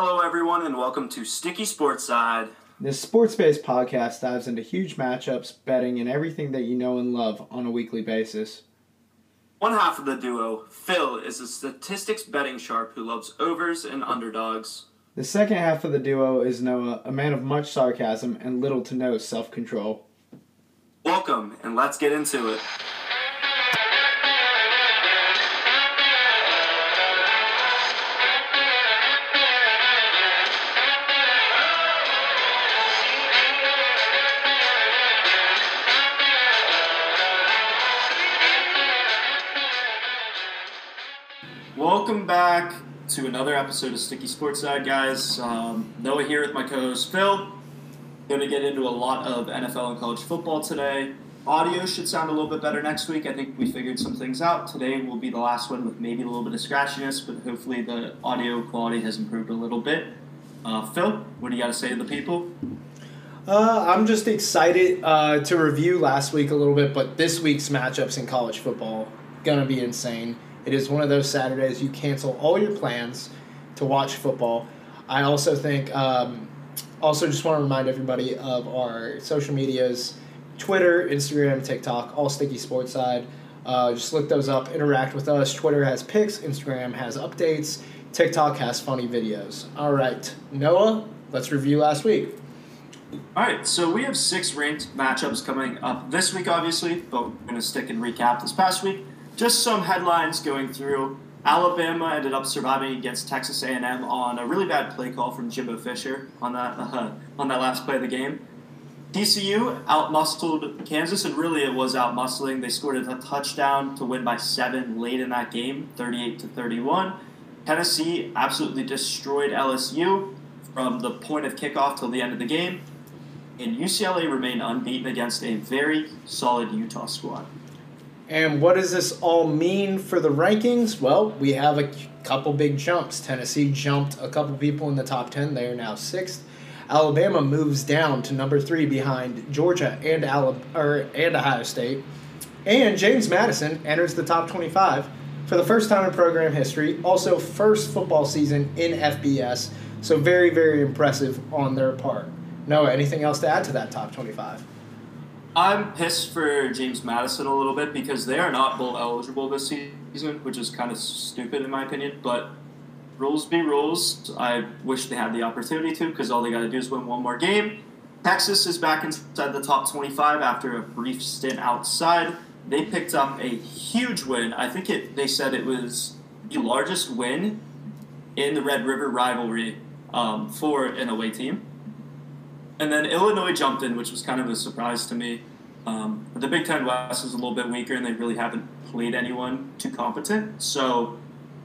Hello, everyone, and welcome to Sticky Sports Side. This sports based podcast dives into huge matchups, betting, and everything that you know and love on a weekly basis. One half of the duo, Phil, is a statistics betting sharp who loves overs and underdogs. The second half of the duo is Noah, a man of much sarcasm and little to no self control. Welcome, and let's get into it. Welcome back to another episode of Sticky Sports Side, guys. Um, Noah here with my co-host Phil. Going to get into a lot of NFL and college football today. Audio should sound a little bit better next week. I think we figured some things out. Today will be the last one with maybe a little bit of scratchiness, but hopefully the audio quality has improved a little bit. Uh, Phil, what do you got to say to the people? Uh, I'm just excited uh, to review last week a little bit, but this week's matchups in college football gonna be insane. It is one of those Saturdays you cancel all your plans to watch football. I also think, um, also just want to remind everybody of our social medias Twitter, Instagram, TikTok, all Sticky Sports Side. Uh, just look those up, interact with us. Twitter has pics, Instagram has updates, TikTok has funny videos. All right, Noah, let's review last week. All right, so we have six ranked matchups coming up this week, obviously, but we're going to stick and recap this past week just some headlines going through. Alabama ended up surviving against Texas A&M on a really bad play call from Jimbo Fisher on that uh, on that last play of the game. TCU outmuscled Kansas, and really it was outmuscling. They scored a touchdown to win by seven late in that game, 38 to 31. Tennessee absolutely destroyed LSU from the point of kickoff till the end of the game, and UCLA remained unbeaten against a very solid Utah squad. And what does this all mean for the rankings? Well, we have a couple big jumps. Tennessee jumped a couple people in the top 10. They are now sixth. Alabama moves down to number three behind Georgia and, Alabama, or, and Ohio State. And James Madison enters the top 25 for the first time in program history. Also, first football season in FBS. So, very, very impressive on their part. Noah, anything else to add to that top 25? I'm pissed for James Madison a little bit because they are not bowl eligible this season, which is kind of stupid in my opinion. But rules be rules. I wish they had the opportunity to because all they got to do is win one more game. Texas is back inside the top 25 after a brief stint outside. They picked up a huge win. I think it. They said it was the largest win in the Red River rivalry um, for an away team. And then Illinois jumped in, which was kind of a surprise to me. Um, the Big Ten West is a little bit weaker, and they really haven't played anyone too competent. So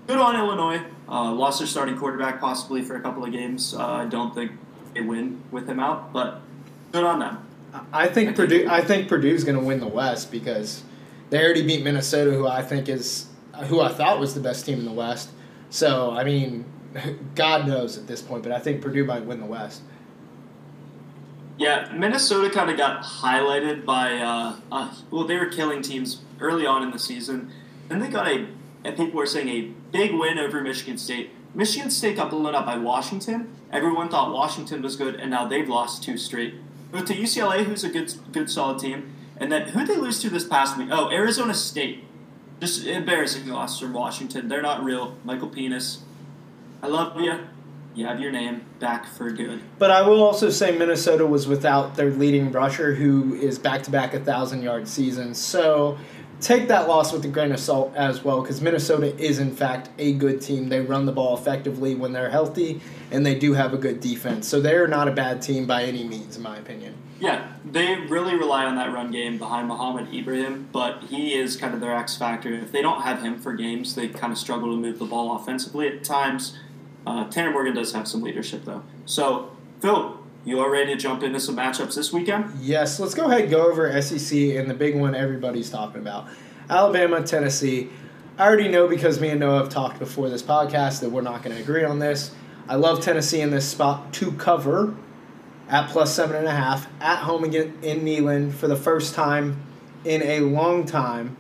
good on Illinois. Uh, lost their starting quarterback possibly for a couple of games. Uh, I don't think they win with him out, but good on them. I think I Purdue. Think I think Purdue's going to win the West because they already beat Minnesota, who I think is who I thought was the best team in the West. So I mean, God knows at this point, but I think Purdue might win the West. Yeah, Minnesota kind of got highlighted by, uh, uh, well, they were killing teams early on in the season. Then they got a, and people were saying a big win over Michigan State. Michigan State got blown up by Washington. Everyone thought Washington was good, and now they've lost two straight. But to UCLA, who's a good, good, solid team, and then who they lose to this past week? Oh, Arizona State. Just embarrassing loss from Washington. They're not real. Michael Penix. I love you you have your name back for good. But I will also say Minnesota was without their leading rusher, who is back to back a thousand yard season. So take that loss with a grain of salt as well, because Minnesota is in fact a good team. They run the ball effectively when they're healthy, and they do have a good defense. So they're not a bad team by any means, in my opinion. Yeah, they really rely on that run game behind Mohamed Ibrahim, but he is kind of their X factor. If they don't have him for games, they kind of struggle to move the ball offensively at times. Uh, Tanner Morgan does have some leadership, though. So, Phil, you are ready to jump into some matchups this weekend? Yes, let's go ahead and go over SEC and the big one everybody's talking about Alabama, Tennessee. I already know because me and Noah have talked before this podcast that we're not going to agree on this. I love Tennessee in this spot to cover at plus seven and a half at home again in Neyland for the first time in a long time,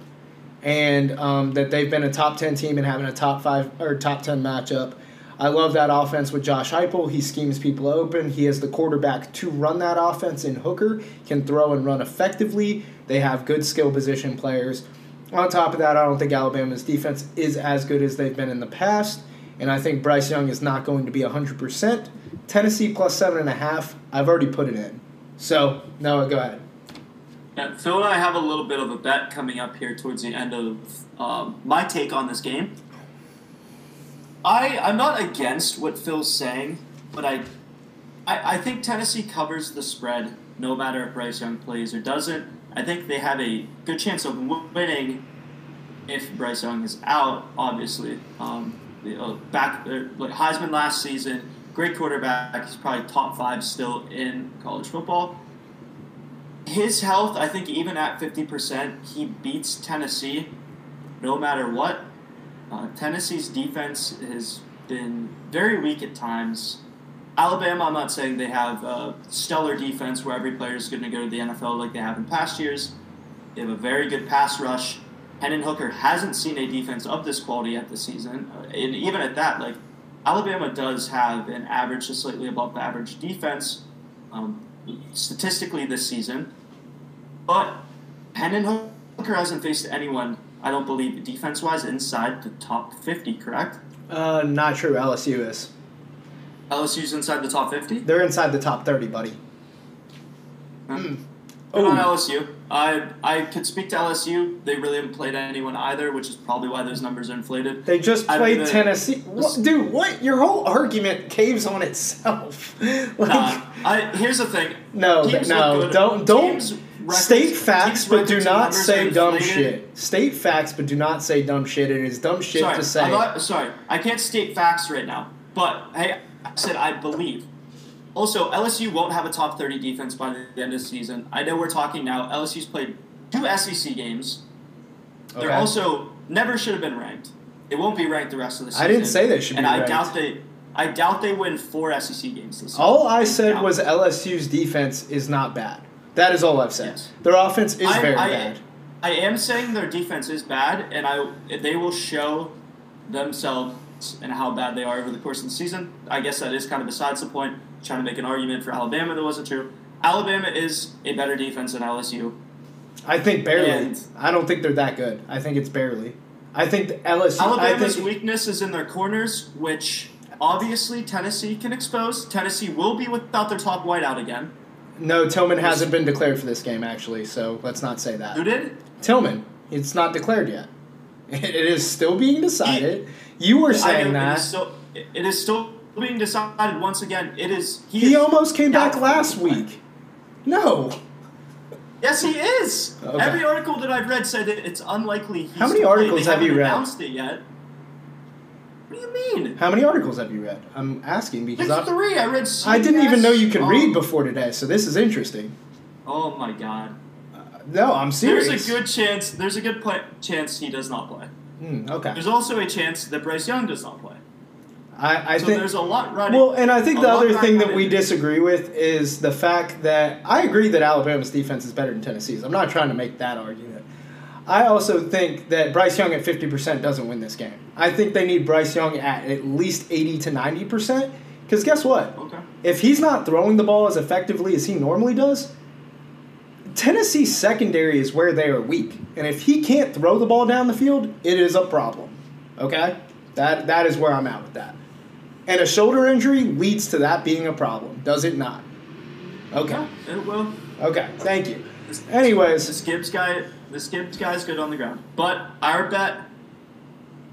and um, that they've been a top ten team and having a top five or top ten matchup I love that offense with Josh Heupel. He schemes people open. He has the quarterback to run that offense in Hooker, can throw and run effectively. They have good skill position players. On top of that, I don't think Alabama's defense is as good as they've been in the past, and I think Bryce Young is not going to be 100%. Tennessee plus 7.5, I've already put it in. So, Noah, go ahead. Yeah, Phil and I have a little bit of a bet coming up here towards the end of um, my take on this game. I I'm not against what Phil's saying, but I, I I think Tennessee covers the spread no matter if Bryce Young plays or doesn't. I think they have a good chance of winning if Bryce Young is out. Obviously, um, back uh, like Heisman last season, great quarterback. He's probably top five still in college football. His health, I think, even at fifty percent, he beats Tennessee, no matter what. Uh, Tennessee's defense has been very weak at times. Alabama, I'm not saying they have a stellar defense where every player is going to go to the NFL like they have in past years. They have a very good pass rush. Hendon Hooker hasn't seen a defense of this quality yet this season. Uh, and even at that, like Alabama does have an average to slightly above average defense um, statistically this season. But Hendon Hooker hasn't faced anyone I don't believe defense wise inside the top 50, correct? Uh, not true. LSU is. LSU's inside the top 50? They're inside the top 30, buddy. Mm. Good on LSU. I I could speak to LSU. They really haven't played anyone either, which is probably why those numbers are inflated. They just played even, Tennessee. What, dude, what? Your whole argument caves on itself. like, nah, I, here's the thing. No, no, don't don't records, state facts, but do not say dumb shit. State facts, but do not say dumb shit. It is dumb shit sorry, to say. Not, sorry, I can't state facts right now. But hey, I said I believe. Also, LSU won't have a top thirty defense by the end of the season. I know we're talking now. LSU's played two SEC games. They're okay. also never should have been ranked. They won't be ranked the rest of the season. I didn't say they should and be I ranked. doubt they. I doubt they win four SEC games this season. All I said was LSU's defense is not bad. That is all I've said. Yes. Their offense is I, very I, bad. I am saying their defense is bad, and I they will show themselves and how bad they are over the course of the season. I guess that is kind of besides the point. trying to make an argument for Alabama that wasn't true. Alabama is a better defense than LSU. I think barely. And I don't think they're that good. I think it's barely. I think the LSU. Alabama's think, weakness is in their corners, which obviously Tennessee can expose. Tennessee will be without their top wideout again. No, Tillman hasn't been declared for this game actually, so let's not say that. Who did? Tillman. It's not declared yet. It is still being decided. He, you were saying that. It is, still, it is still being decided once again. It is. He, he is almost came back last week. No. Yes, he is. Okay. Every article that I've read said that it's unlikely. How many articles have you read? Announced it yet? What do you mean? How many articles have you read? I'm asking because I three. I read. CBS. I didn't even know you could read before today, so this is interesting. Oh my god. Uh, no, I'm serious. There's a good chance. There's a good play, chance he does not play. Mm, okay. There's also a chance that Bryce Young does not play. I, I so think there's a lot running. Well, and I think the other thing that we disagree with is the fact that I agree that Alabama's defense is better than Tennessee's. I'm not trying to make that argument. I also think that Bryce Young at 50% doesn't win this game. I think they need Bryce Young at at least 80 to 90%. Because guess what? Okay. If he's not throwing the ball as effectively as he normally does, Tennessee's secondary is where they are weak. And if he can't throw the ball down the field, it is a problem. Okay? That That is where I'm at with that. And a shoulder injury leads to that being a problem, does it not? Okay. Yeah, it will. Okay, thank you. Anyways. This Gibbs guy the skip guy's good on the ground. But our bet,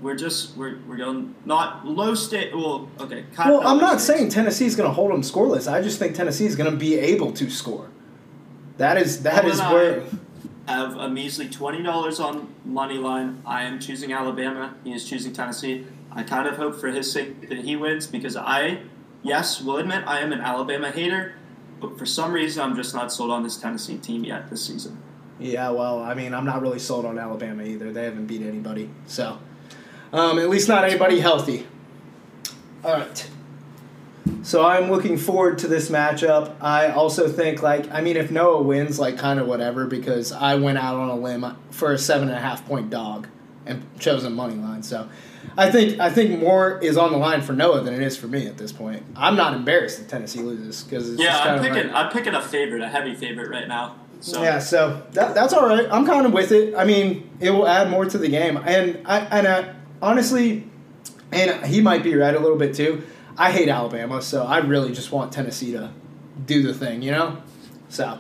we're just we're, we're going not low state. Well, okay. Well, I'm not saying Tennessee's going to hold them scoreless. I just think Tennessee's going to be able to score. That is that is where. I have a measly twenty dollars on money line. I am choosing Alabama. He is choosing Tennessee. I kind of hope for his sake that he wins because I, yes, will admit I am an Alabama hater, but for some reason I'm just not sold on this Tennessee team yet this season. Yeah, well, I mean, I'm not really sold on Alabama either. They haven't beat anybody, so um, at least not anybody healthy. All right. So I'm looking forward to this matchup. I also think, like, I mean, if Noah wins, like, kind of whatever, because I went out on a limb for a seven and a half point dog. and chosen money line. So I think I think more is on the line for Noah than it is for me at this point. I'm not embarrassed if Tennessee loses because yeah, I'm picking I'm picking a favorite, a heavy favorite right now. So. Yeah, so that, that's all right. I'm kind of with it. I mean, it will add more to the game, and I and I, honestly, and he might be right a little bit too. I hate Alabama, so I really just want Tennessee to do the thing, you know. So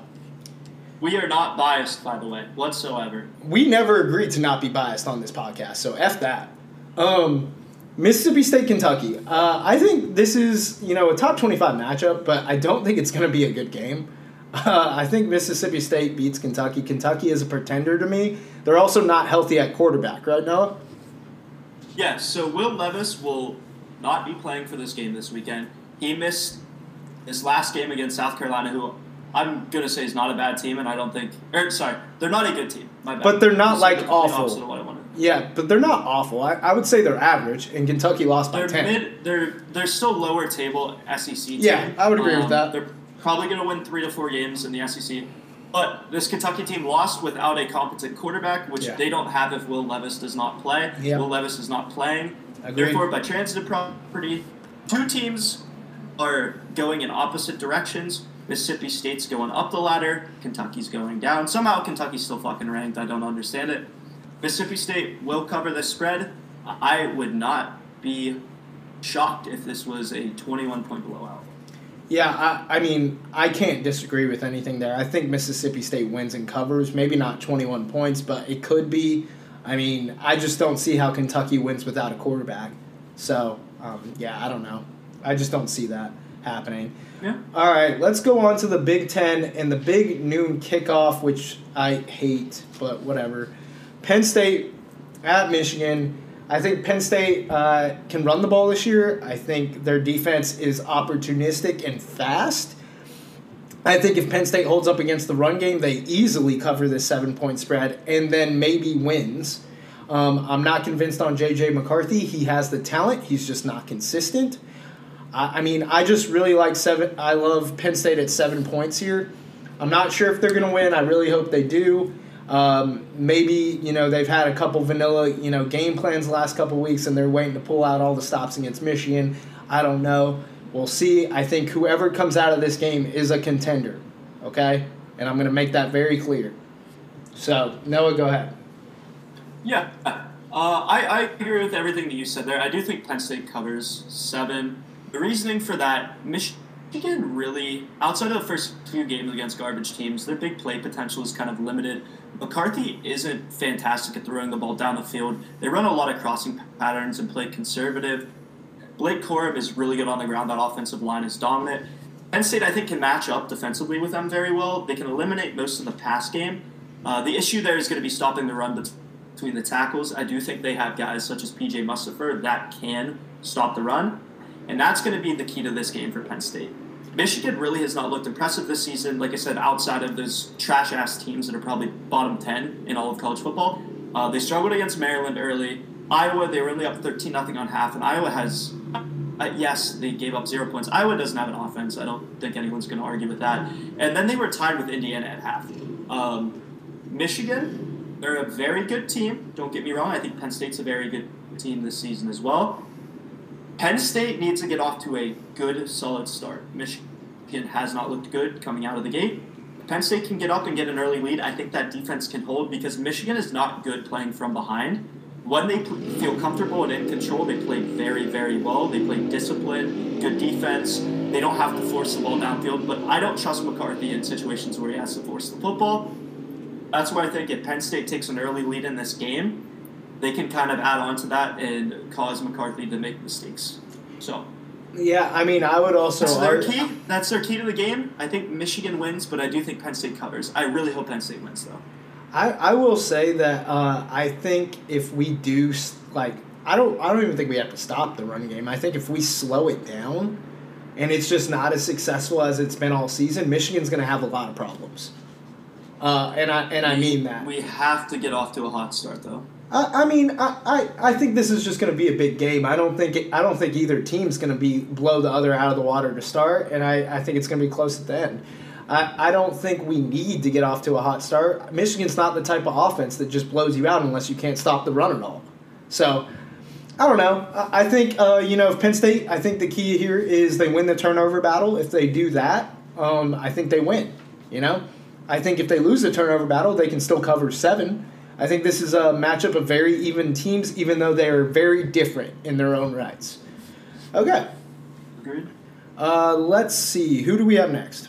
we are not biased, by the way, whatsoever. We never agreed to not be biased on this podcast, so f that. Um, Mississippi State, Kentucky. Uh, I think this is you know a top twenty-five matchup, but I don't think it's going to be a good game. Uh, I think Mississippi State beats Kentucky. Kentucky is a pretender to me. They're also not healthy at quarterback, right, Noah? Yes. Yeah, so Will Levis will not be playing for this game this weekend. He missed his last game against South Carolina, who I'm gonna say is not a bad team, and I don't think. Or sorry, they're not a good team. But they're not like awful. Yeah, but they're not awful. I, I would say they're average, and Kentucky lost by they're ten. Mid, they're they're still lower table SEC. Team. Yeah, I would agree um, with that. They're probably gonna win three to four games in the SEC. But this Kentucky team lost without a competent quarterback, which yeah. they don't have if Will Levis does not play. Will Levis is not playing. Agreed. Therefore, by transitive property, two teams are going in opposite directions. Mississippi State's going up the ladder. Kentucky's going down. Somehow Kentucky's still fucking ranked. I don't understand it. Mississippi State will cover the spread. I would not be shocked if this was a 21 point blowout. Yeah, I, I mean, I can't disagree with anything there. I think Mississippi State wins and covers. Maybe not 21 points, but it could be. I mean, I just don't see how Kentucky wins without a quarterback. So, um, yeah, I don't know. I just don't see that happening. Yeah. All right, let's go on to the Big Ten and the big noon kickoff, which I hate, but whatever. Penn State at Michigan. I think Penn State uh, can run the ball this year. I think their defense is opportunistic and fast. I think if Penn State holds up against the run game, they easily cover this seven point spread and then maybe wins. Um, I'm not convinced on JJ McCarthy. He has the talent, he's just not consistent. I, I mean, I just really like seven. I love Penn State at seven points here. I'm not sure if they're going to win. I really hope they do. Um, maybe you know they've had a couple vanilla you know game plans the last couple weeks and they're waiting to pull out all the stops against Michigan. I don't know. We'll see. I think whoever comes out of this game is a contender. Okay, and I'm going to make that very clear. So Noah, go ahead. Yeah, uh, I, I agree with everything that you said there. I do think Penn State covers seven. The reasoning for that, Michigan really, outside of the first few games against garbage teams, their big play potential is kind of limited. McCarthy isn't fantastic at throwing the ball down the field. They run a lot of crossing patterns and play conservative. Blake Corum is really good on the ground. That offensive line is dominant. Penn State, I think, can match up defensively with them very well. They can eliminate most of the pass game. Uh, the issue there is going to be stopping the run between the tackles. I do think they have guys such as PJ Mustipher that can stop the run. And that's going to be the key to this game for Penn State. Michigan really has not looked impressive this season, like I said, outside of those trash ass teams that are probably bottom 10 in all of college football. Uh, they struggled against Maryland early. Iowa, they were only up 13 0 on half, and Iowa has, uh, yes, they gave up zero points. Iowa doesn't have an offense. I don't think anyone's going to argue with that. And then they were tied with Indiana at half. Um, Michigan, they're a very good team. Don't get me wrong. I think Penn State's a very good team this season as well. Penn State needs to get off to a good, solid start. Michigan has not looked good coming out of the gate. Penn State can get up and get an early lead. I think that defense can hold because Michigan is not good playing from behind. When they feel comfortable and in control, they play very, very well. They play disciplined, good defense. They don't have to force the ball downfield, but I don't trust McCarthy in situations where he has to force the football. That's why I think if Penn State takes an early lead in this game, they can kind of add on to that and cause McCarthy to make mistakes. So. Yeah, I mean, I would also. That's their key. That's their key to the game. I think Michigan wins, but I do think Penn State covers. I really hope Penn State wins, though. I, I will say that uh, I think if we do like I don't I don't even think we have to stop the run game. I think if we slow it down, and it's just not as successful as it's been all season, Michigan's going to have a lot of problems. Uh, and I and I mean that we have to get off to a hot start, though. I, I mean, I, I, I think this is just going to be a big game. I don't think it, I don't think either team's going to be blow the other out of the water to start, and I, I think it's going to be close at the end. I, I don't think we need to get off to a hot start. Michigan's not the type of offense that just blows you out unless you can't stop the run at all. So, I don't know. I, think, uh, you know, if Penn State, I think the key here is they win the turnover battle. If they do that, um, I think they win, you know? I think if they lose the turnover battle, they can still cover seven. I think this is a matchup of very even teams, even though they are very different in their own rights. Okay. Agreed. Uh, let's see. Who do we have next?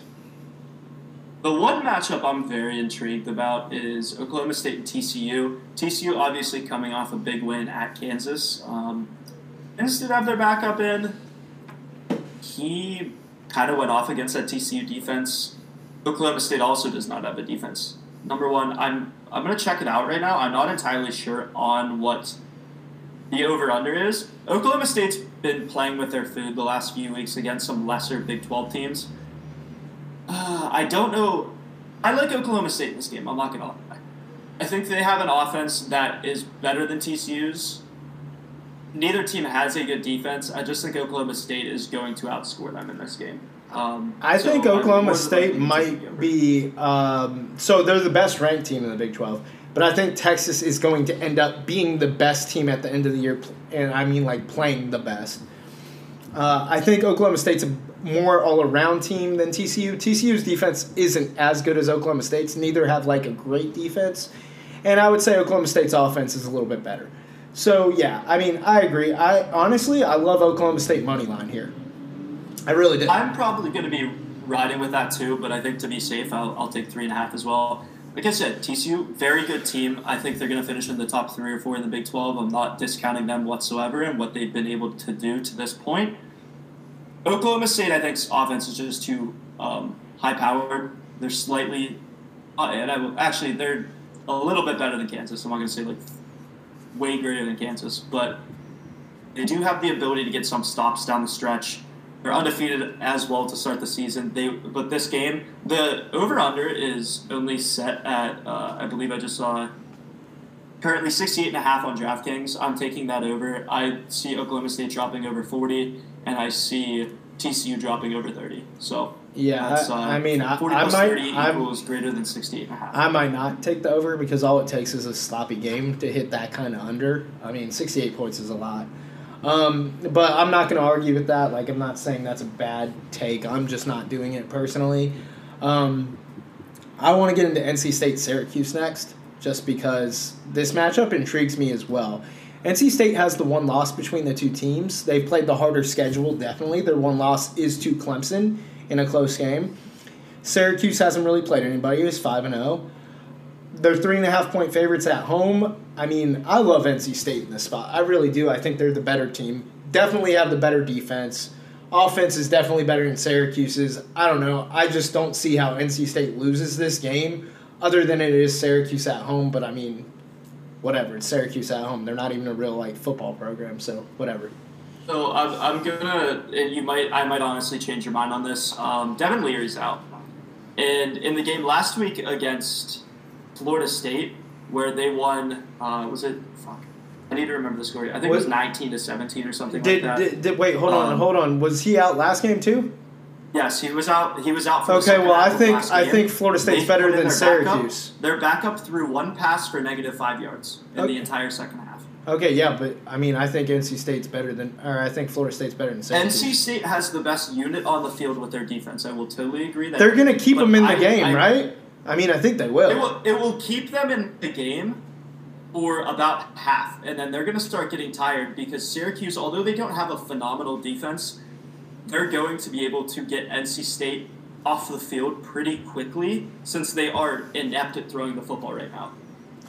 The one matchup I'm very intrigued about is Oklahoma State and TCU. TCU obviously coming off a big win at Kansas. Um, Kansas did have their backup in. He kind of went off against that TCU defense. Oklahoma State also does not have a defense. Number one, I'm I'm gonna check it out right now. I'm not entirely sure on what the over under is. Oklahoma State's been playing with their food the last few weeks against some lesser Big 12 teams. Uh, I don't know. I like Oklahoma State in this game. I'm not gonna lie. I think they have an offense that is better than TCU's. Neither team has a good defense. I just think Oklahoma State is going to outscore them in this game. Um, I so think Oklahoma State likely to take the might be. Um, so they're the best ranked team in the Big 12. But I think Texas is going to end up being the best team at the end of the year. And I mean, like, playing the best. Uh, I think Oklahoma State's a more all around team than TCU. TCU's defense isn't as good as Oklahoma State's. Neither have, like, a great defense. And I would say Oklahoma State's offense is a little bit better. So, yeah, I mean, I agree. I Honestly, I love Oklahoma State money line here. I really do. I'm probably going to be riding with that too, but I think to be safe, I'll, I'll take three and a half as well. Like I said, TCU, very good team. I think they're going to finish in the top three or four in the Big 12. I'm not discounting them whatsoever and what they've been able to do to this point. Oklahoma State, I think's offense is just too um, high powered. They're slightly, uh, and I will, actually they're a little bit better than Kansas. I'm not going to say like way greater than Kansas, but they do have the ability to get some stops down the stretch. They're undefeated as well to start the season. They but this game, the over under is only set at uh, I believe I just saw currently 68 and a half on DraftKings. I'm taking that over. I see Oklahoma State dropping over 40 and I see TCU dropping over 30. So Yeah, that's, uh, I, I mean, I, 40 I might, 30 I'm, equals greater than 68 and a half. I might not take the over because all it takes is a sloppy game to hit that kind of under. I mean, 68 points is a lot. Um, but I'm not going to argue with that. Like, I'm not saying that's a bad take. I'm just not doing it personally. Um, I want to get into NC State Syracuse next, just because this matchup intrigues me as well. NC State has the one loss between the two teams. They've played the harder schedule, definitely. Their one loss is to Clemson in a close game. Syracuse hasn't really played anybody. It's five and zero. They're three and a half point favorites at home. I mean, I love NC State in this spot. I really do. I think they're the better team. Definitely have the better defense. Offense is definitely better than Syracuse's. I don't know. I just don't see how NC State loses this game, other than it is Syracuse at home. But I mean, whatever. It's Syracuse at home. They're not even a real like football program, so whatever. So I'm, I'm gonna. You might. I might honestly change your mind on this. Um, Devin Leary's out, and in the game last week against Florida State, where they won. Uh, was it? Fuck. I need to remember the score. I think it was 19 to 17 or something Did, like that. did, did wait? Hold on, Um, hold on. Was he out last game too? yes, he was out. He was out for. the Okay, well I think I think Florida State's They better than their backup. Syracuse. Their backup threw one pass for negative five yards in Okay. the entire second half. Okay, yeah, but I mean, I think NC State's better than, or I think Florida State's better than Syracuse. NC State has the best unit on the field with their defense. I will totally agree that They're gonna keep them in the I- game, I- right? I mean, I think they will. It will it will keep them in the game for about half, and then they're going to start getting tired because Syracuse, although they don't have a phenomenal defense, they're going to be able to get NC State off the field pretty quickly since they are inept at throwing the football right now.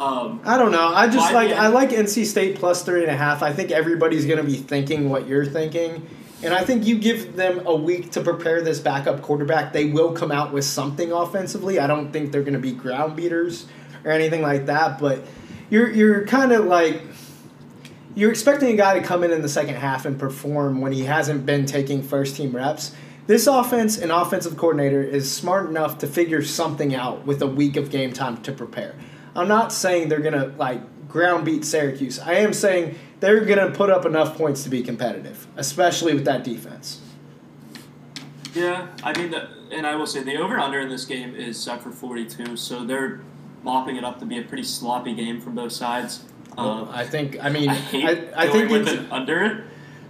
Um, I don't know. I just like the I like NC State plus three and a half. I think everybody's gonna be thinking what you're thinking, and I think you give them a week to prepare this backup quarterback. They will come out with something offensively. I don't think they're gonna be ground beaters or anything like that, but you're you're kind of like you're expecting a guy to come in in the second half and perform when he hasn't been taking first team reps. This offense and offensive coordinator is smart enough to figure something out with a week of game time to prepare. I'm not saying they're going to like ground beat Syracuse. I am saying they're going to put up enough points to be competitive, especially with that defense. Yeah, I mean, the, and I will say the over under in this game is set for 42, so they're mopping it up to be a pretty sloppy game from both sides. Well, um, I think. I mean, I hate I, I going think with it's, an under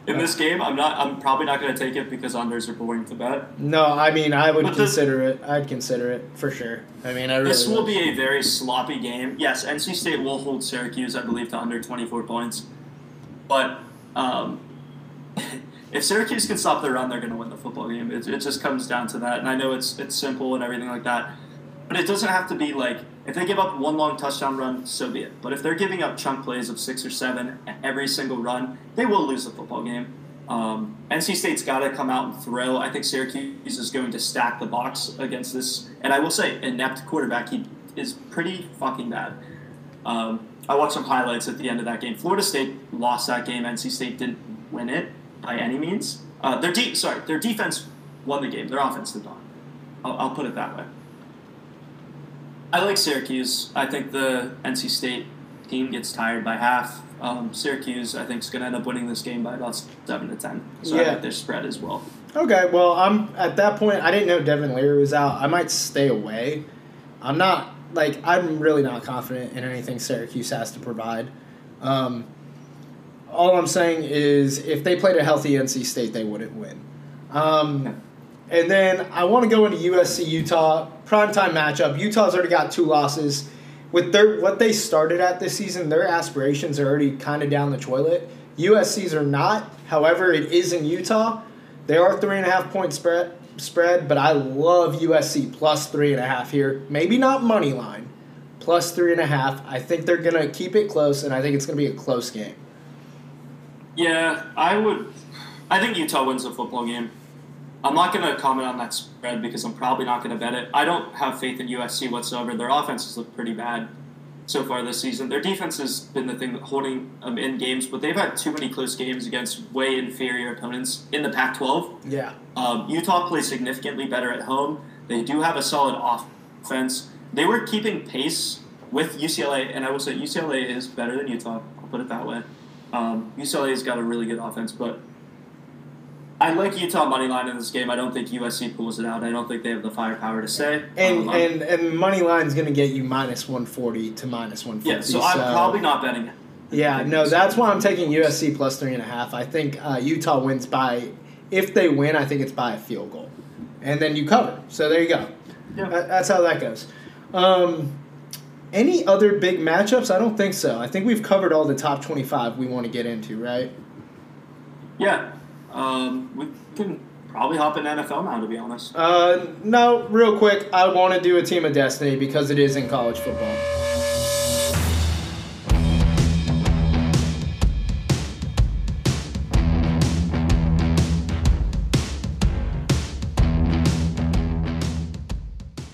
in this game. I'm not. I'm probably not going to take it because unders are boring to bet. no. I mean, I would But the- consider it. I'd consider it for sure. I mean, I really. This will would. be a very sloppy game. Yes, NC State will hold Syracuse, I believe, to under 24 points. But um, if Syracuse can stop their run, they're going to win the football game. It, it just comes down to that. And I know it's it's simple and everything like that. But it doesn't have to be like if they give up one long touchdown run, so be it. But if they're giving up chunk plays of six or seven every single run, they will lose the football game. Um, NC State's got to come out and throw. I think Syracuse is going to stack the box against this, and I will say, inept quarterback. He is pretty fucking bad. Um, I watched some highlights at the end of that game. Florida State lost that game. NC State didn't win it by any means. Uh, their de- sorry, their defense won the game. Their offense did not. I'll, I'll put it that way. I like Syracuse. I think the NC State team gets tired by half. Um, Syracuse, I think, is going to end up winning this game by about seven to ten. So I Yeah. like their spread as well. Okay, well, I'm at that point. I didn't know Devin Leary was out. I might stay away. I'm not like I'm really not confident in anything Syracuse has to provide. Um, all I'm saying is, if they played a healthy NC State, they wouldn't win. Um, and then I want to go into USC Utah primetime matchup. Utah's already got two losses. With their what they started at this season, their aspirations are already kind of down the toilet. USC's are not. However, it is in Utah. They are three and a half point spread spread, but I love USC plus three and a half here. Maybe not money line, plus three and a half. I think they're gonna keep it close, and I think it's gonna be a close game. Yeah, I would. I think Utah wins the football game. I'm not going to comment on that spread because I'm probably not going to bet it. I don't have faith in USC whatsoever. Their offenses look pretty bad so far this season. Their defense has been the thing holding them in games, but they've had too many close games against way inferior opponents in the Pac-12. Yeah. Um, Utah plays significantly better at home. They do have a solid offense. They were keeping pace with UCLA, and I will say UCLA is better than Utah. I'll put it that way. Um, UCLA's got a really good offense, but I like Utah money line in this game. I don't think USC pulls it out. I don't think they have the firepower to stay. And Um, and and money line is gonna get you minus one forty to minus one forty. yeah, so I'm probably not betting it. Yeah, no, that's why I'm taking USC plus three and a half. I think uh, Utah wins by, if they win, I think it's by a field goal, and then you cover. So there you go. Yeah. That- that's how that goes. Um, any other big matchups? I don't think so. I think we've covered all the top twenty-five we want to get into, right? Yeah, um, we can probably hop in NFL now. To be honest. Uh, no, real quick, I want to do a team of destiny because it is in college football.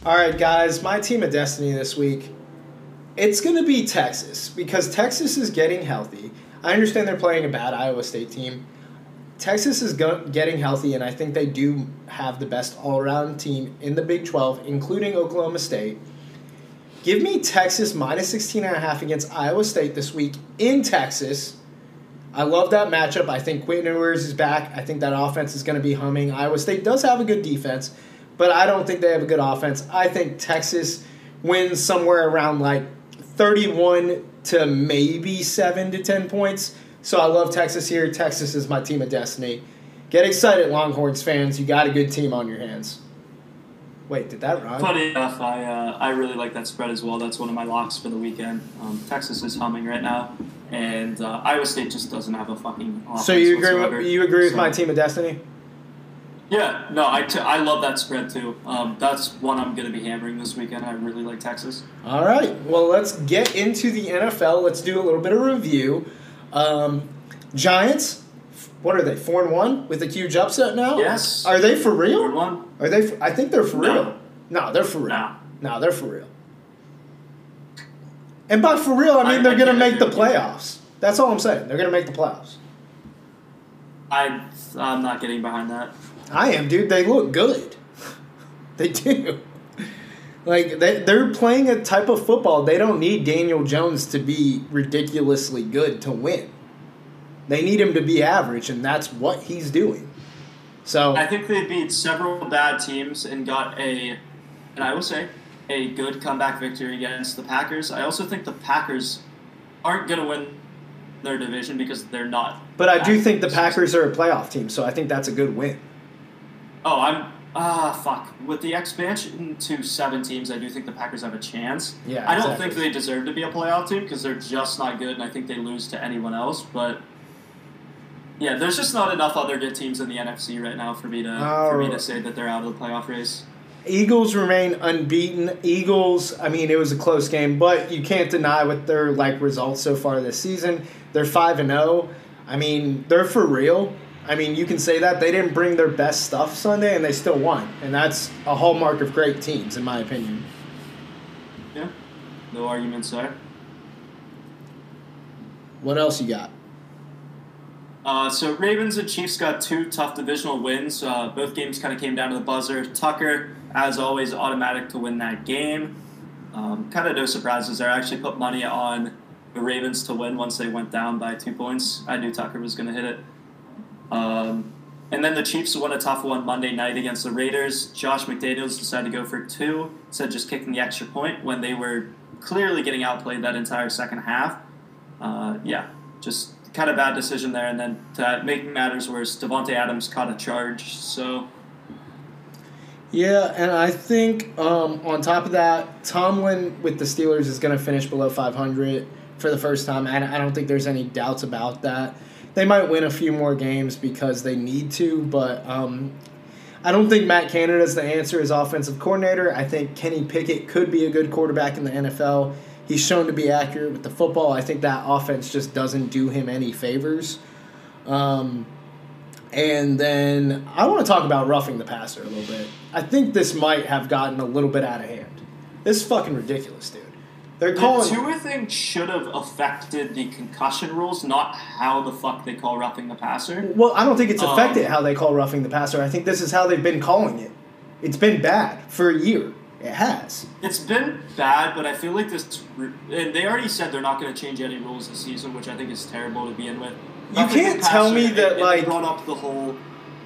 All right, guys, my team of destiny this week. It's going to be Texas because Texas is getting healthy. I understand they're playing a bad Iowa State team. Texas is go- getting healthy, and I think they do have the best all around team in the Big 12, including Oklahoma State. Give me Texas minus 16 and a half against Iowa State this week in Texas. I love that matchup. I think Quentin Ewers is back. I think that offense is going to be humming. Iowa State does have a good defense, but I don't think they have a good offense. I think Texas wins somewhere around like 31 to maybe 7 to 10 points. So I love Texas here. Texas is my team of destiny. Get excited, Longhorns fans. You got a good team on your hands. Wait, did that rhyme? Funny enough, I uh, I really like that spread as well. That's one of my locks for the weekend. Um, Texas is humming right now, and uh, Iowa State just doesn't have a fucking So you agree? whatsoever. With, you agree with So- my team of destiny? Yeah, no, I, t- I love that spread too. Um, that's one I'm going to be hammering this weekend. I really like Texas. All right. Well, let's get into the NFL. Let's do a little bit of review. Um, Giants. What are they? Four and one with a huge upset now. Yes. Are they for real? one? Are they? For, I think they're for No. real. No, they're for real. No. No, they're for real. And by for real, I mean I- they're going to make the agree with you. playoffs. That's all I'm saying. They're going to make the playoffs. I I'm not getting behind that. I am, dude. They look good. They do. Like they they're playing a type of football. They don't need Daniel Jones to be ridiculously good to win. They need him to be average, and that's what he's doing. So I think they beat several bad teams and got a, and I will say, a good comeback victory against the Packers. I also think the Packers aren't going to win their division because they're not. But I do think the. Packers are a playoff team, so I think that's a good win. Oh, I'm ah fuck. With the expansion to seven teams, I do think the Packers have a chance. Yeah, I don't exactly. think they deserve to be a playoff team because they're just not good, and I think they lose to anyone else. But yeah, there's just not enough other good teams in the NFC right now for me to for me Oh. to say that they're out of the playoff race. Eagles remain unbeaten. Eagles, I mean, it was a close game, but you can't deny what their like results so far this season. They're five and zero. I mean, they're for real. I mean, you can say that they didn't bring their best stuff Sunday, and they still won, and that's a hallmark of great teams, in my opinion. Yeah, no arguments there. What else you got? Uh, so Ravens and Chiefs got two tough divisional wins. Uh, both games kind of came down to the buzzer. Tucker, as always, automatic to win that game. Um, kind of no surprises there. I actually put money on the Ravens to win once they went down by two points. I knew Tucker was going to hit it. Um, and then the Chiefs won a tough one Monday night against the Raiders. Josh McDaniels decided to go for two instead of just kicking the extra point when they were clearly getting outplayed that entire second half. Uh, yeah, just kind of bad decision there. And then to make matters worse, Davante Adams caught a charge. So Yeah, and I think um, on top of that, Tomlin with the Steelers is going to finish below 500 for the first time. I don't think there's any doubts about that. They might win a few more games because they need to, but um, I don't think Matt Canada is the answer as offensive coordinator. I think Kenny Pickett could be a good quarterback in the NFL. He's shown to be accurate with the football. I think that offense just doesn't do him any favors. Um, and then I want to talk about roughing the passer a little bit. I think this might have gotten a little bit out of hand. This is fucking ridiculous, dude. They're the calling. Tua thing should have affected the concussion rules, not how the fuck they call roughing the passer. Well, I don't think it's Um, affected how they call roughing the passer. I think this is how they've been calling it. It's been bad for a year. It has. It's been bad, but I feel like this. And they already said they're not going to change any rules this season, which I think is terrible to begin with. You Roughing the can't tell me that, they like- brought up the whole.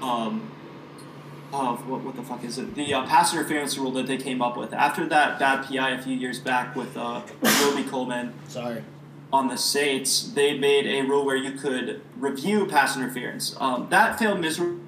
Um, oh, what, what the fuck is it? The uh, pass interference rule that they came up with after that bad PI a few years back with uh, Robey-Coleman Sorry. on the Saints, they made a rule where you could review pass interference. Um, that failed miserably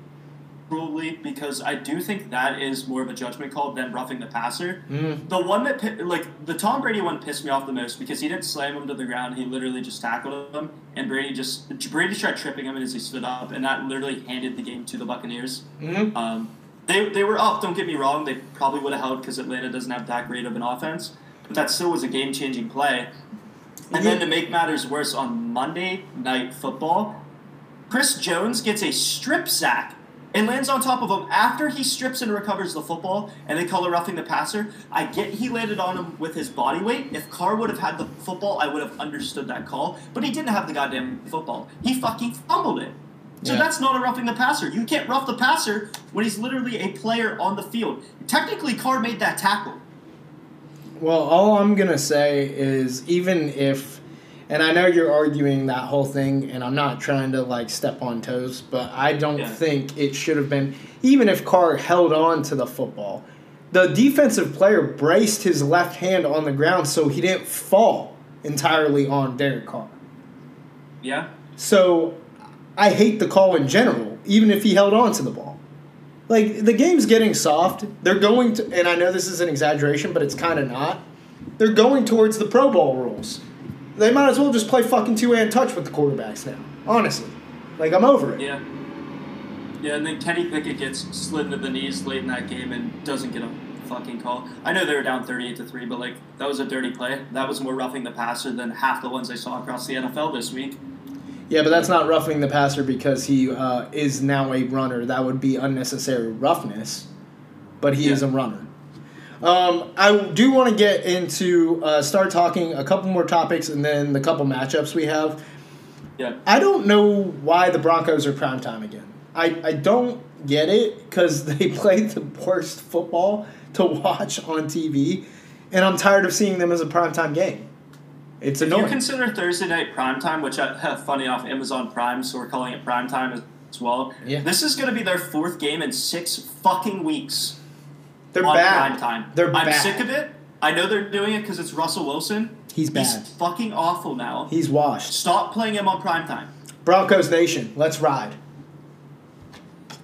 because I do think that is more of a judgment call than roughing the passer. Mm. The one that like the Tom Brady one pissed me off the most because he didn't slam him to the ground. He literally just tackled him, and Brady just Brady tried tripping him as he stood up, and that literally handed the game to the Buccaneers. Mm-hmm. Um, they, they were up. Don't get me wrong. They probably would have held because Atlanta doesn't have that great of an offense, but that still was a game changing play. And then to make matters worse, on Monday Night Football, Chris Jones gets a strip sack and lands on top of him after he strips and recovers the football, and they call it roughing the passer. I get he landed on him with his body weight. If Carr would have had the football, I would have understood that call, but he didn't have the goddamn football. He fucking fumbled it. So Yeah. that's not a roughing the passer. You can't rough the passer when he's literally a player on the field. Technically, Carr made that tackle. Well, all I'm gonna say is even if, and I know you're arguing that whole thing, and I'm not trying to like step on toes, but I don't Yeah. think it should have been. Even if Carr held on to the football, the defensive player braced his left hand on the ground so he didn't fall entirely on Derek Carr. Yeah. So I hate the call in general, even if he held on to the ball. Like the game's getting soft. They're going to, and I know this is an exaggeration, but it's kind of not. They're going towards the Pro Bowl rules. They might as well just play fucking two hand touch with the quarterbacks now. Honestly, like I'm over it. Yeah. Yeah, and then Kenny Pickett gets slid into the knees late in that game and doesn't get a fucking call. I know they were down 38 to 3, but like that was a dirty play. That was more roughing the passer than half the ones I saw across the NFL this week. Yeah, but that's not roughing the passer because he uh, is now a runner. That would be unnecessary roughness, but he Yeah. is a runner. Um, I do want to get into uh, start talking a couple more topics and then the couple matchups we have. Yeah. I don't know why the Broncos are prime time again. I, I don't get it because they played the worst football to watch on TV, and I'm tired of seeing them as a primetime game. It's If you annoying. consider Thursday night prime time, which I have funny off Amazon Prime, so we're calling it prime time, as well. Yeah. This is going to be their fourth game in six fucking weeks They're on bad. prime time. They're bad. I'm bad. sick of it. I know they're doing it because it's Russell Wilson. He's bad. He's fucking awful now. He's washed. Stop playing him on prime time. Broncos Nation, let's ride.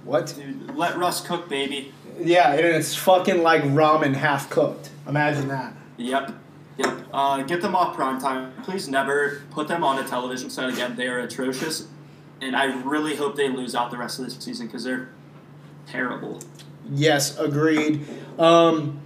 What? Dude, let Russ cook, baby. Yeah, and it's fucking like ramen half cooked. Imagine that. Yep. Yep. Uh, get them off prime time. Please never put them on a television set again. They are atrocious. And I really hope they lose out the rest of this season because they're terrible. Yes, agreed. Um,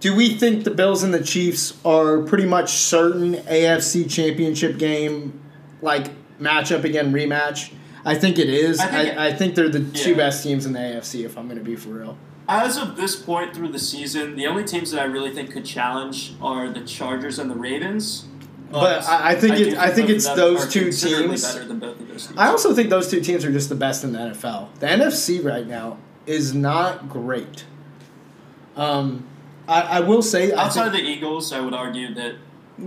do we think the Bills and the Chiefs are pretty much certain AFC Championship game, like matchup again, rematch? I think it is. I I think it- I, think they're the two best teams in the AFC. If I'm going to be for real. As of this point through the season, the only teams that I really think could challenge are the Chargers and the Ravens. But I- I think it- I think it's those two teams. better than both of those teams. I also think those two teams are just the best in the NFL. The NFC right now is not great. Um, I, I will say I Outside think- of the Eagles, I would argue that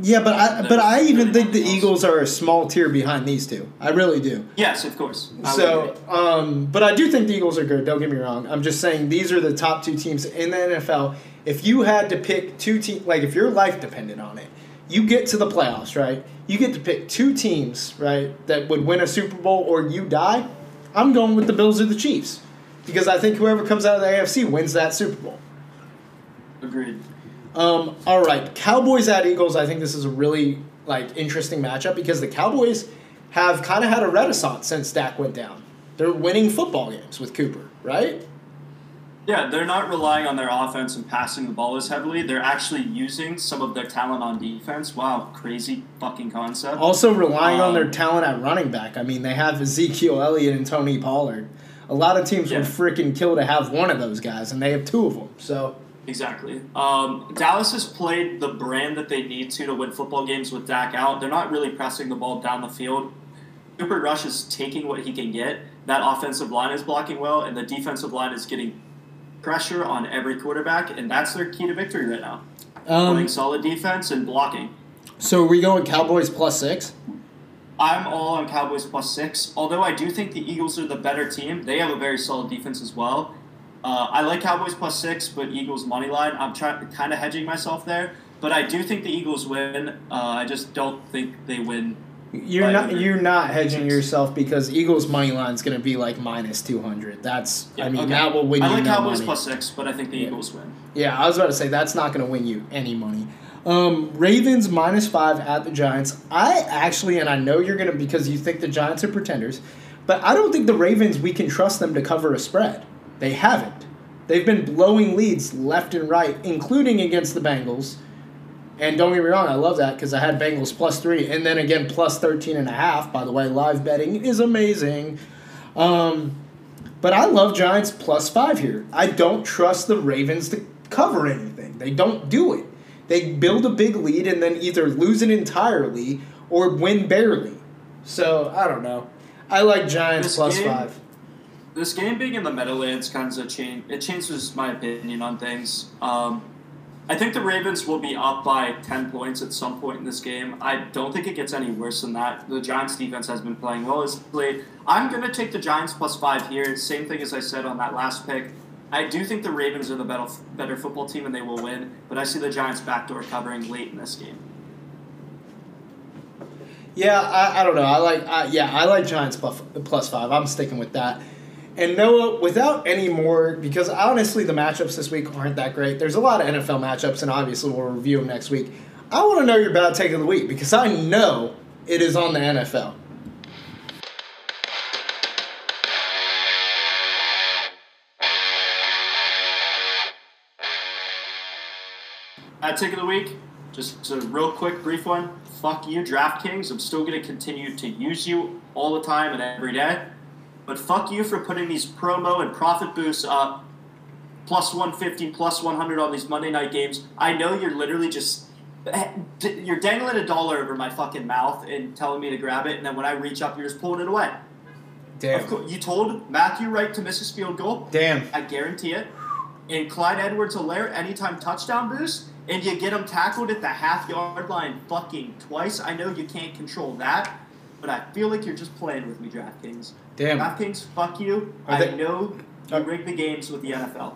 yeah, but I but I even really think the else. Eagles are a small tier behind these two. I really do. yes, of course. I So, um, but I do think the Eagles are good. Don't get me wrong. I'm just saying these are the top two teams in the NFL. If you had to pick two teams, like if your life depended on it, you get to the playoffs, right? You get to pick two teams, right, that would win a Super Bowl or you die. I'm going with the Bills or the Chiefs because I think whoever comes out of the AFC wins that Super Bowl. agreed. Um, all right, Cowboys at Eagles. I think this is a really like interesting matchup because the Cowboys have kind of had a renaissance since Dak went down. They're winning football games with Cooper, right? Yeah, they're not relying on their offense and passing the ball as heavily. They're actually using some of their talent on defense. Wow, crazy fucking concept. Also relying on Um, their talent at running back. I mean, they have Ezekiel Elliott and Tony Pollard. A lot of teams Yeah. would freaking kill to have one of those guys, and they have two of them. So Exactly. Um, Dallas has played the brand that they need to to win football games with Dak out. They're not really pressing the ball down the field. Cooper Rush is taking what he can get. That offensive line is blocking well, and the defensive line is getting pressure on every quarterback, and that's their key to victory right now. um, Playing solid defense and blocking. so are we going Cowboys plus six? I'm all on Cowboys plus six. Although I do think the Eagles are the better team. They have a very solid defense as well. Uh, I like Cowboys plus six, but Eagles money line. I'm trying kind of hedging myself there, but I do think the Eagles win. Uh, I just don't think they win. You're not under- you're not hedging yourself because Eagles money line is going to be like minus two hundred. That's I mean okay. that will win you. I like no Cowboys money. plus six, but I think the Yeah. Eagles win. Yeah, I was about to say that's not going to win you any money. Um, Ravens minus five at the Giants. I actually, and I know you're to because you think the Giants are pretenders, but I don't think the Ravens we can trust them to cover a spread. They haven't. They've been blowing leads left and right, including against the Bengals. And don't get me wrong, I love that because I had Bengals plus three, and then again plus 13 and a half. By the way, live betting is amazing. Um, but I love Giants plus five here. I don't trust the Ravens to cover anything. They don't do it. They build a big lead and then either lose it entirely or win barely. So I don't know. I like Giants This plus game- five. This game being in the Meadowlands kind of change. It changes my opinion on things. Um, I think the Ravens will be up by ten points at some point in this game. I don't think it gets any worse than that. The Giants' defense has been playing well as late. I'm going to take the Giants plus five here. Same thing as I said on that last pick. I do think the Ravens are the better, better football team and they will win, but I see the Giants backdoor covering late in this game. Yeah, I, I don't know. I like I, yeah, I like Giants plus, plus five. I'm sticking with that. And Noah, without any more, because honestly, the matchups this week aren't that great. There's a lot of NFL matchups, and obviously we'll review them next week. I want to know your bad take of the week because I know it is on the NFL. Bad take of the week, just a real quick, brief one. Fuck you, DraftKings. I'm still going to continue to use you all the time and every day. But fuck you for putting these promo and profit boosts up. Plus 150, plus 100 on these Monday night games. I know you're literally just. You're dangling a dollar over my fucking mouth and telling me to grab it, and then when I reach up, you're just pulling it away. Of Damn. course, you told Matthew Wright to miss his field goal. Damn. I guarantee it. And Clyde Edwards-Helaire, anytime touchdown boost, and you get him tackled at the half yard line fucking twice. I know you can't control that, but I feel like you're just playing with me, DraftKings. Damn. DraftKings, fuck you. Are I they- know you rig the games with the NFL.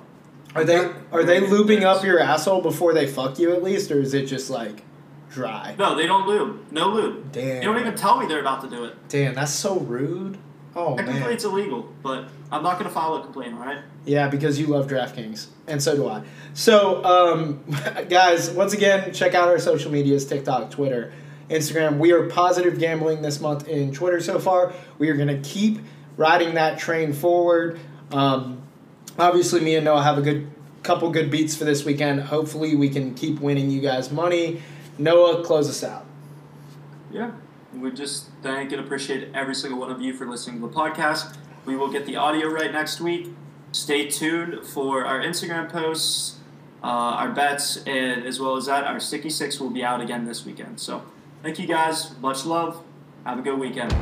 Are they are they looping lubing up your asshole before they fuck you at least, or is it just like dry? No, they don't lube. No lube. Damn. They don't even tell me they're about to do it. Damn, that's so rude. Oh Technically, man. it's illegal, but I'm not going to file a complaint, alright? Yeah, because you love DraftKings, and so do I. So, um, guys, once again, check out our social medias: TikTok, Twitter, Instagram. We are positive gambling this month in Twitter so far. We are gonna keep riding that train forward. Um, obviously, me and Noah have a good couple good beats for this weekend. Hopefully, we can keep winning you guys money. Noah, close us out. Yeah. We just thank and appreciate every single one of you for listening to the podcast. We will get the audio right next week. Stay tuned for our Instagram posts, uh, our bets, and as well as that, our Sticky Six will be out again this weekend. So, thank you guys. Much love. Have a good weekend.